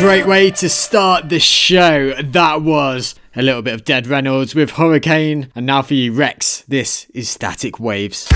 great way to start the show. That was a little bit of Dead Reynolds with Hurricane. And now for you, Wrex. This is Static Waves.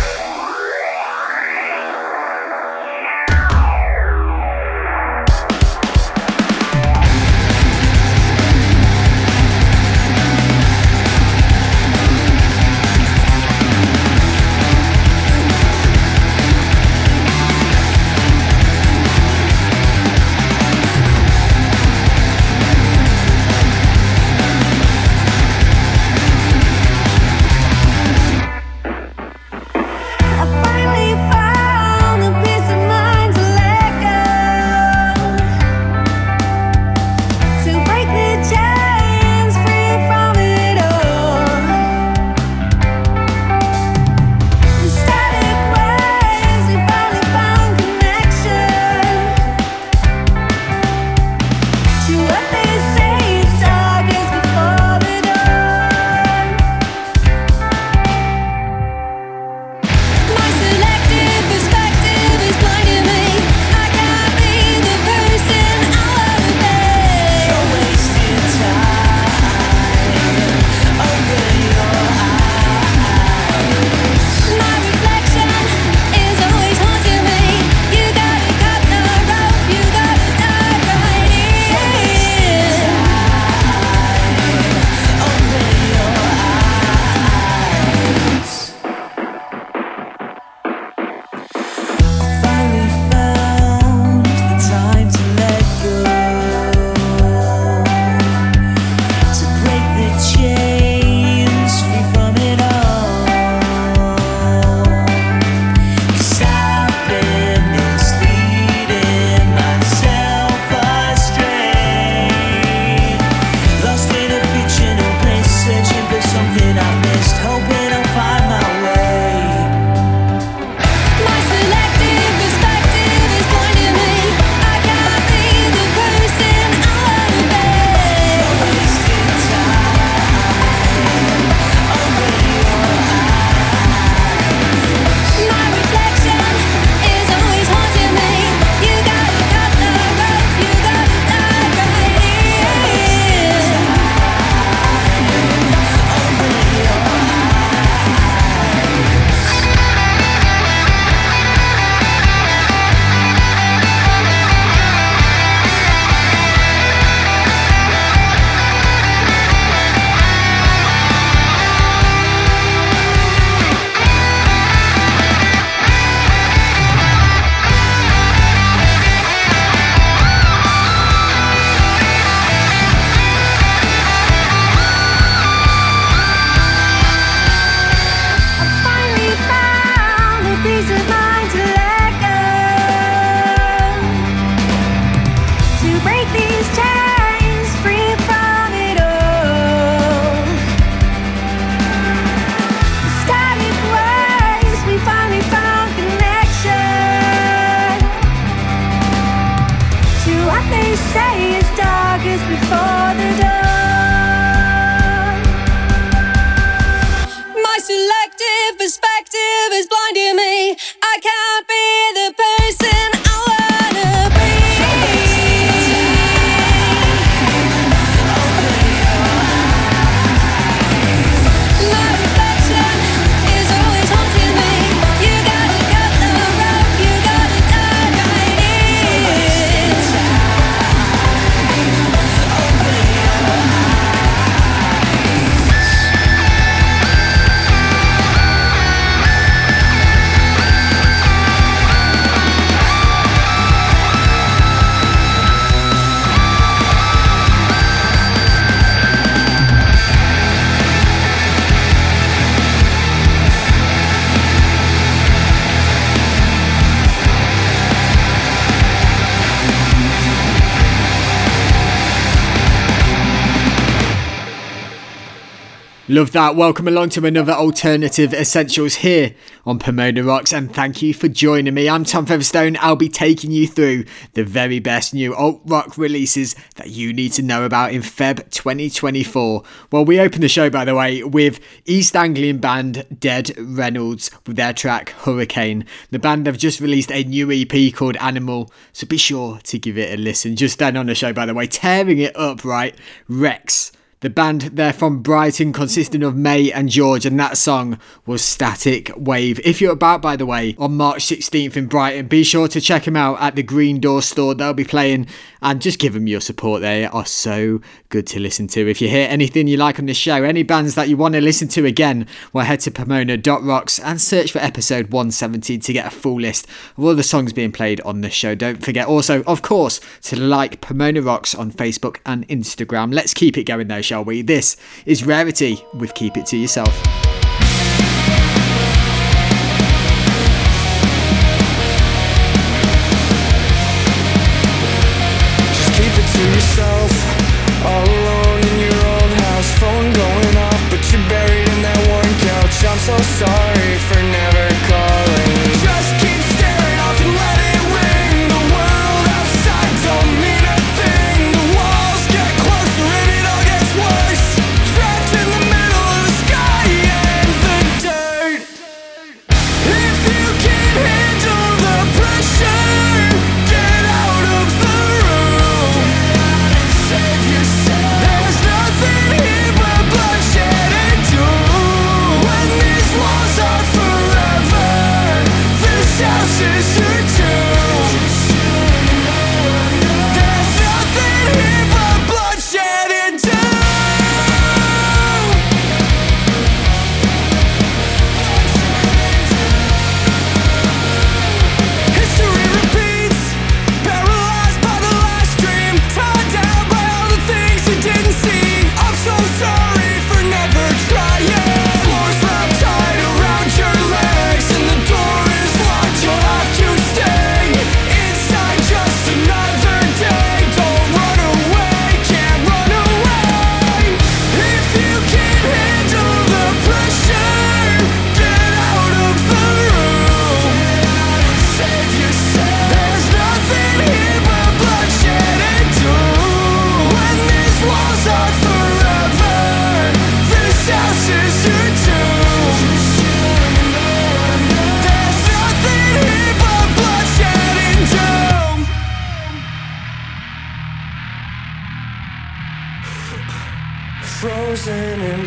Love that. Welcome along to another Alternative Essentials here on Pomona Rocks, and thank you for joining me. I'm Tom Featherstone. I'll be taking you through the very best new alt rock releases that you need to know about in Feb 2024. Well, we open the show, by the way, with East Anglian band Dead Reynolds with their track Hurricane. The band have just released a new EP called Animal, so be sure to give it a listen. Just then on the show, by the way, tearing it up, right? Wrex the band, they're from Brighton, consisting of May and George, and that song was Static Wave. If you're about, by the way, on March 16th in Brighton, be sure to check them out at the Green Door store. They'll be playing and just give them your support. They are so good to listen to. If you hear anything you like on the show, any bands that you want to listen to again, well, head to pomona.rocks and search for episode 170 to get a full list of all the songs being played on the show. Don't forget also, of course, to like Pomona Rocks on Facebook and Instagram. Let's keep it going though, we? This is Rarity with Keep It To Yourself.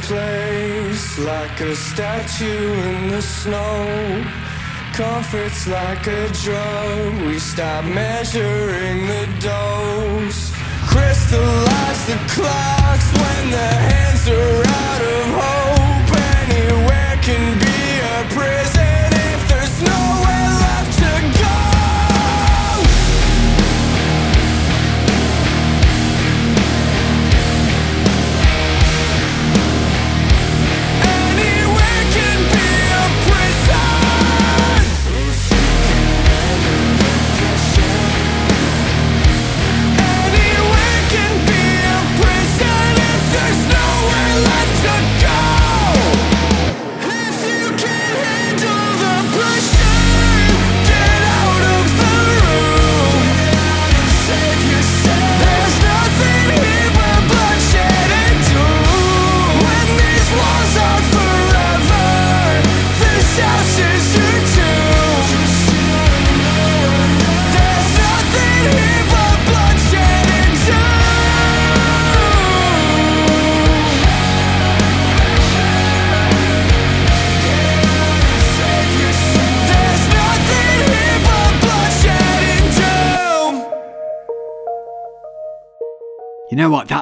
Place like a statue in the snow. Comforts like a drug. We stop measuring the dose. Crystallize the clocks when the hands are out of hope. Anywhere can be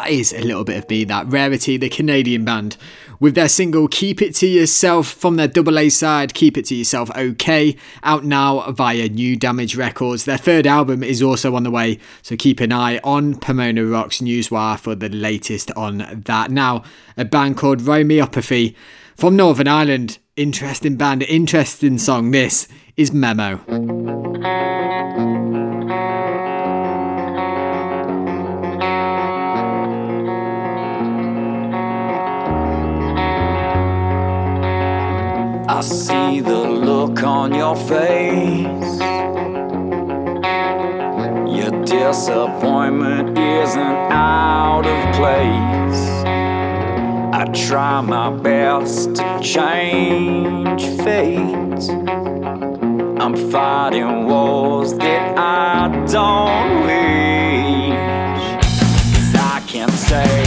That is a little bit of me, that Rarity, the Canadian band, with their single Keep It To Yourself from their double A side, Keep It To Yourself OK, out now via New Damage Records. Their third album is also on the way, so keep an eye on Pomona Rocks Newswire for the latest on that. Now, a band called Romeopathy from Northern Ireland. Interesting band, interesting song. This is Memo. See the look on your face. Your disappointment isn't out of place. I try my best to change fate. I'm fighting wars that I don't. 'Cause I can't take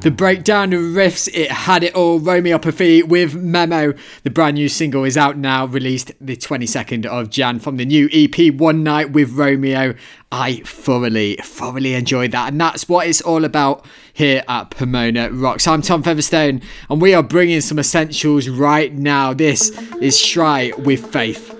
The breakdown of riffs, it had it all. Romeopathy with Memo. The brand new single is out now, released the 22nd of Jan from the new EP One Night with Romeo. I thoroughly, thoroughly enjoyed that. And that's what it's all about here at Pomona Rocks. I'm Tom Featherstone, and we are bringing some essentials right now. This is Shy with Faith.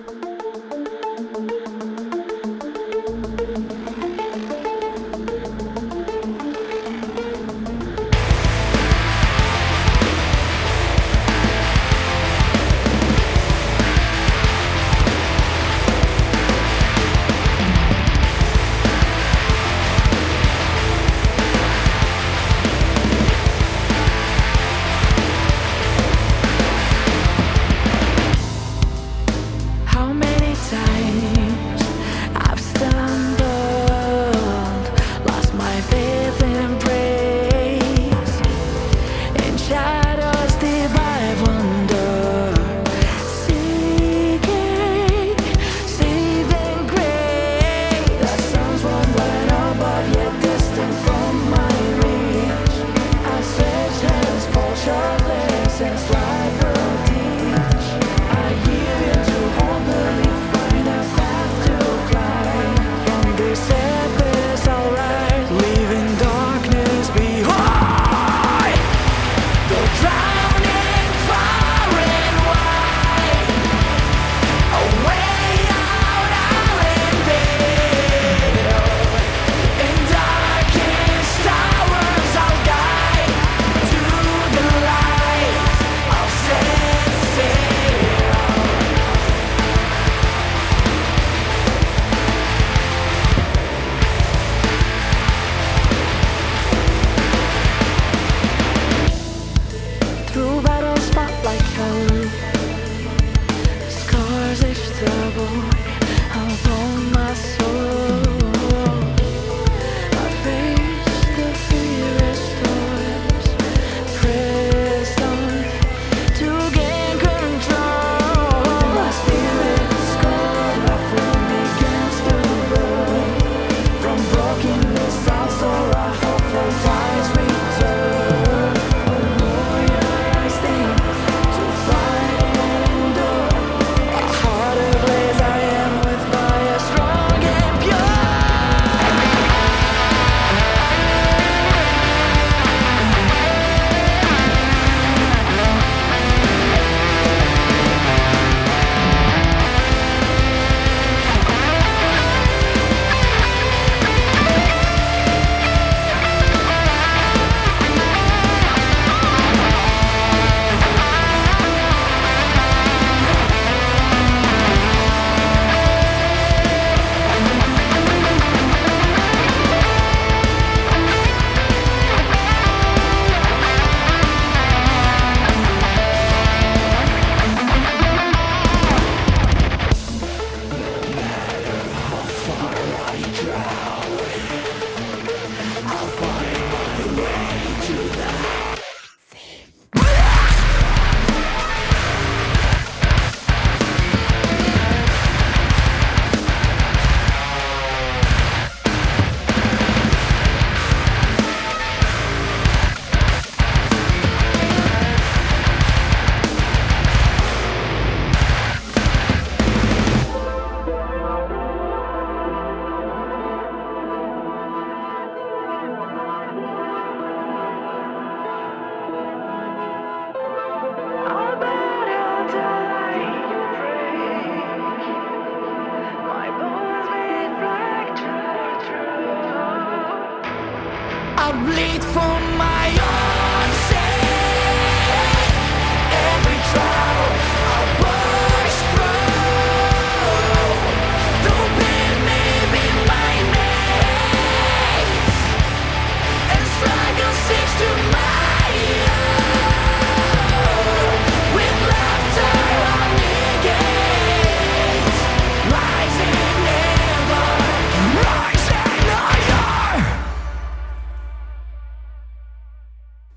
bleed for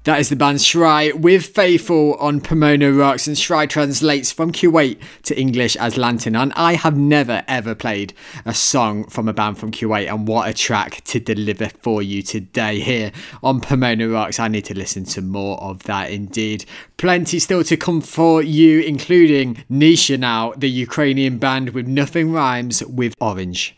That is the band Shry with Faithful on Pomona Rocks, and Shry translates from Kuwait to English as Lantern. And I have never ever played a song from a band from Kuwait, and what a track to deliver for you today here on Pomona Rocks. I need to listen to more of that indeed. Plenty still to come for you, including Neitzsche now, the Ukrainian band with Nothing Rhymes with Orange.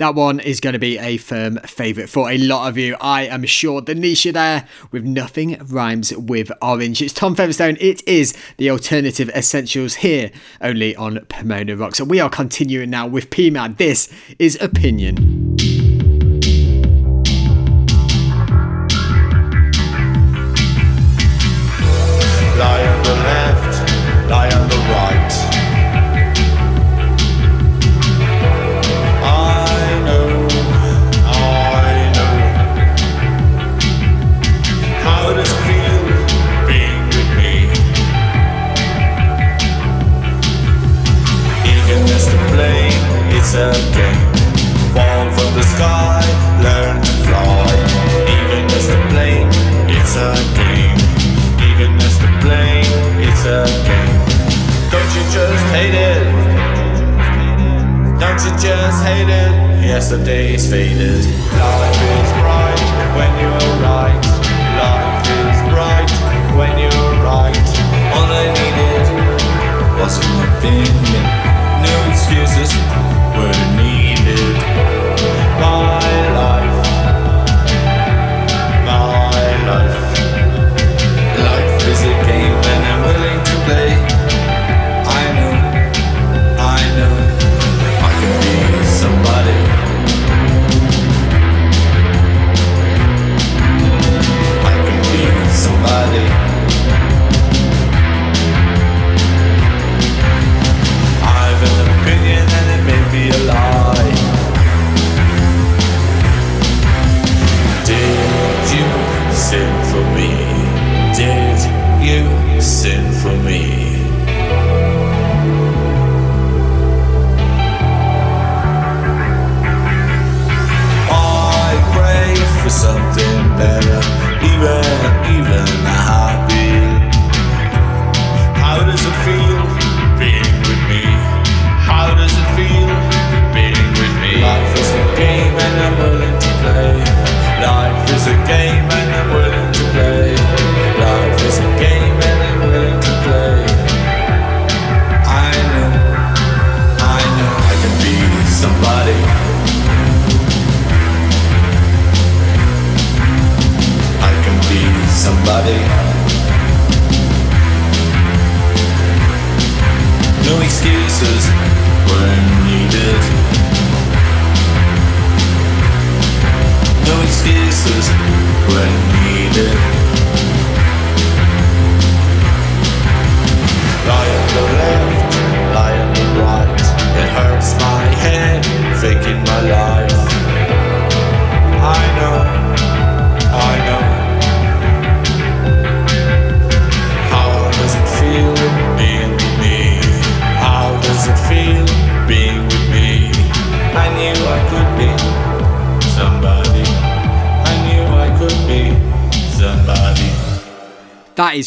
That one is going to be a firm favourite for a lot of you. I am sure the Neitzsche there with nothing rhymes with orange. It's Tom Featherstone. It is the alternative essentials here only on Pomona Rocks. And we are continuing now with P Man. This is Opinion.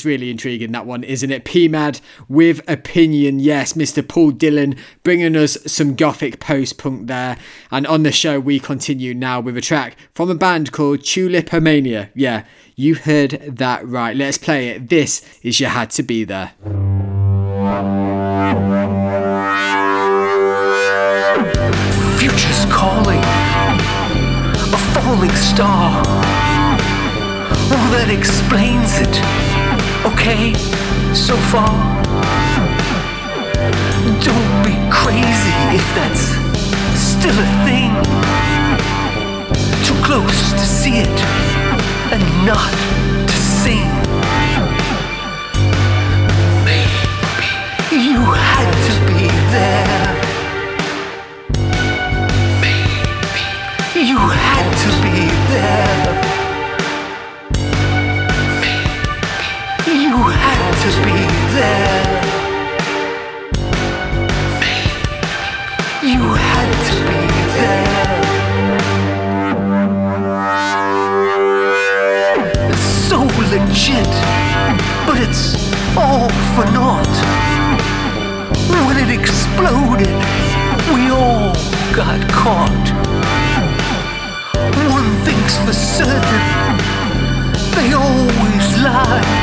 Really intriguing, that one, isn't it? PMAD with opinion, yes. Mr. Paul Dillon bringing us some gothic post punk there. And on the show, we continue now with a track from a band called Tulipomania. Yeah, you heard that right. Let's play it. This is You Had to Be There. Future's calling. A falling star. Oh, that explains it. Okay, so far. Don't be crazy if that's still a thing. Too close to see it and not to sing. Maybe you had to be there. Maybe You had to be there. To be there. You had to be there. It's so legit, but it's all for naught. When it exploded, we all got caught. One thing's for certain, they always lie.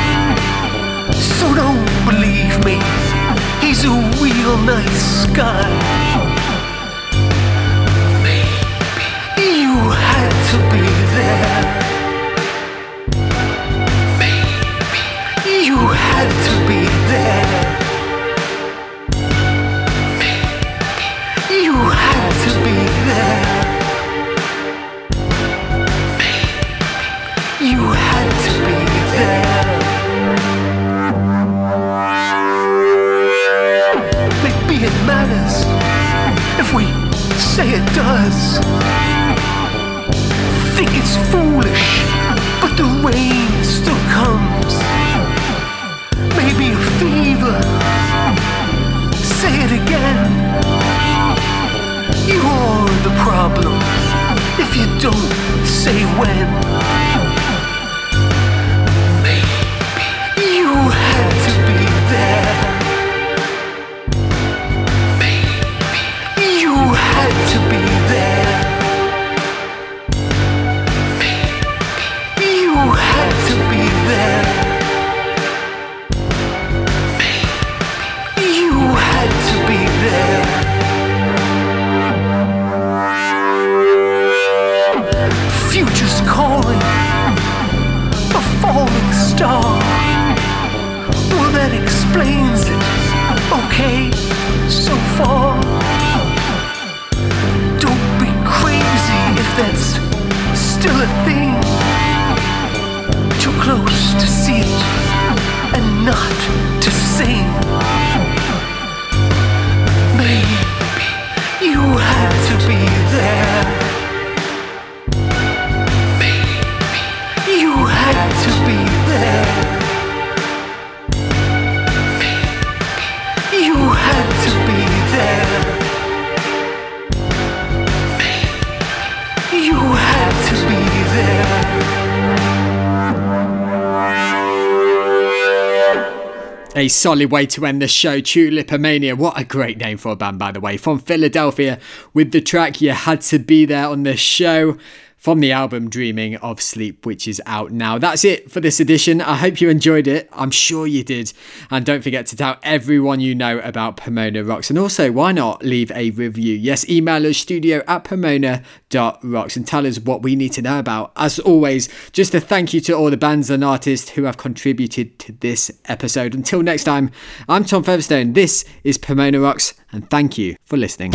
A solid way to end the show, Tulipomania. What a great name for a band, by the way. From Philadelphia, with the track You Had to Be There on the show from the album Dreaming of Sleep, which is out now. That's it for this edition. I hope you enjoyed it. I'm sure you did. And don't forget to tell everyone you know about Pomona Rocks. And also, why not leave a review? Yes, email us studio at pomona.rocks and tell us what we need to know about. As always, just a thank you to all the bands and artists who have contributed to this episode. Until next time, I'm Tom Featherstone. This is Pomona Rocks, and thank you for listening.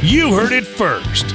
You heard it first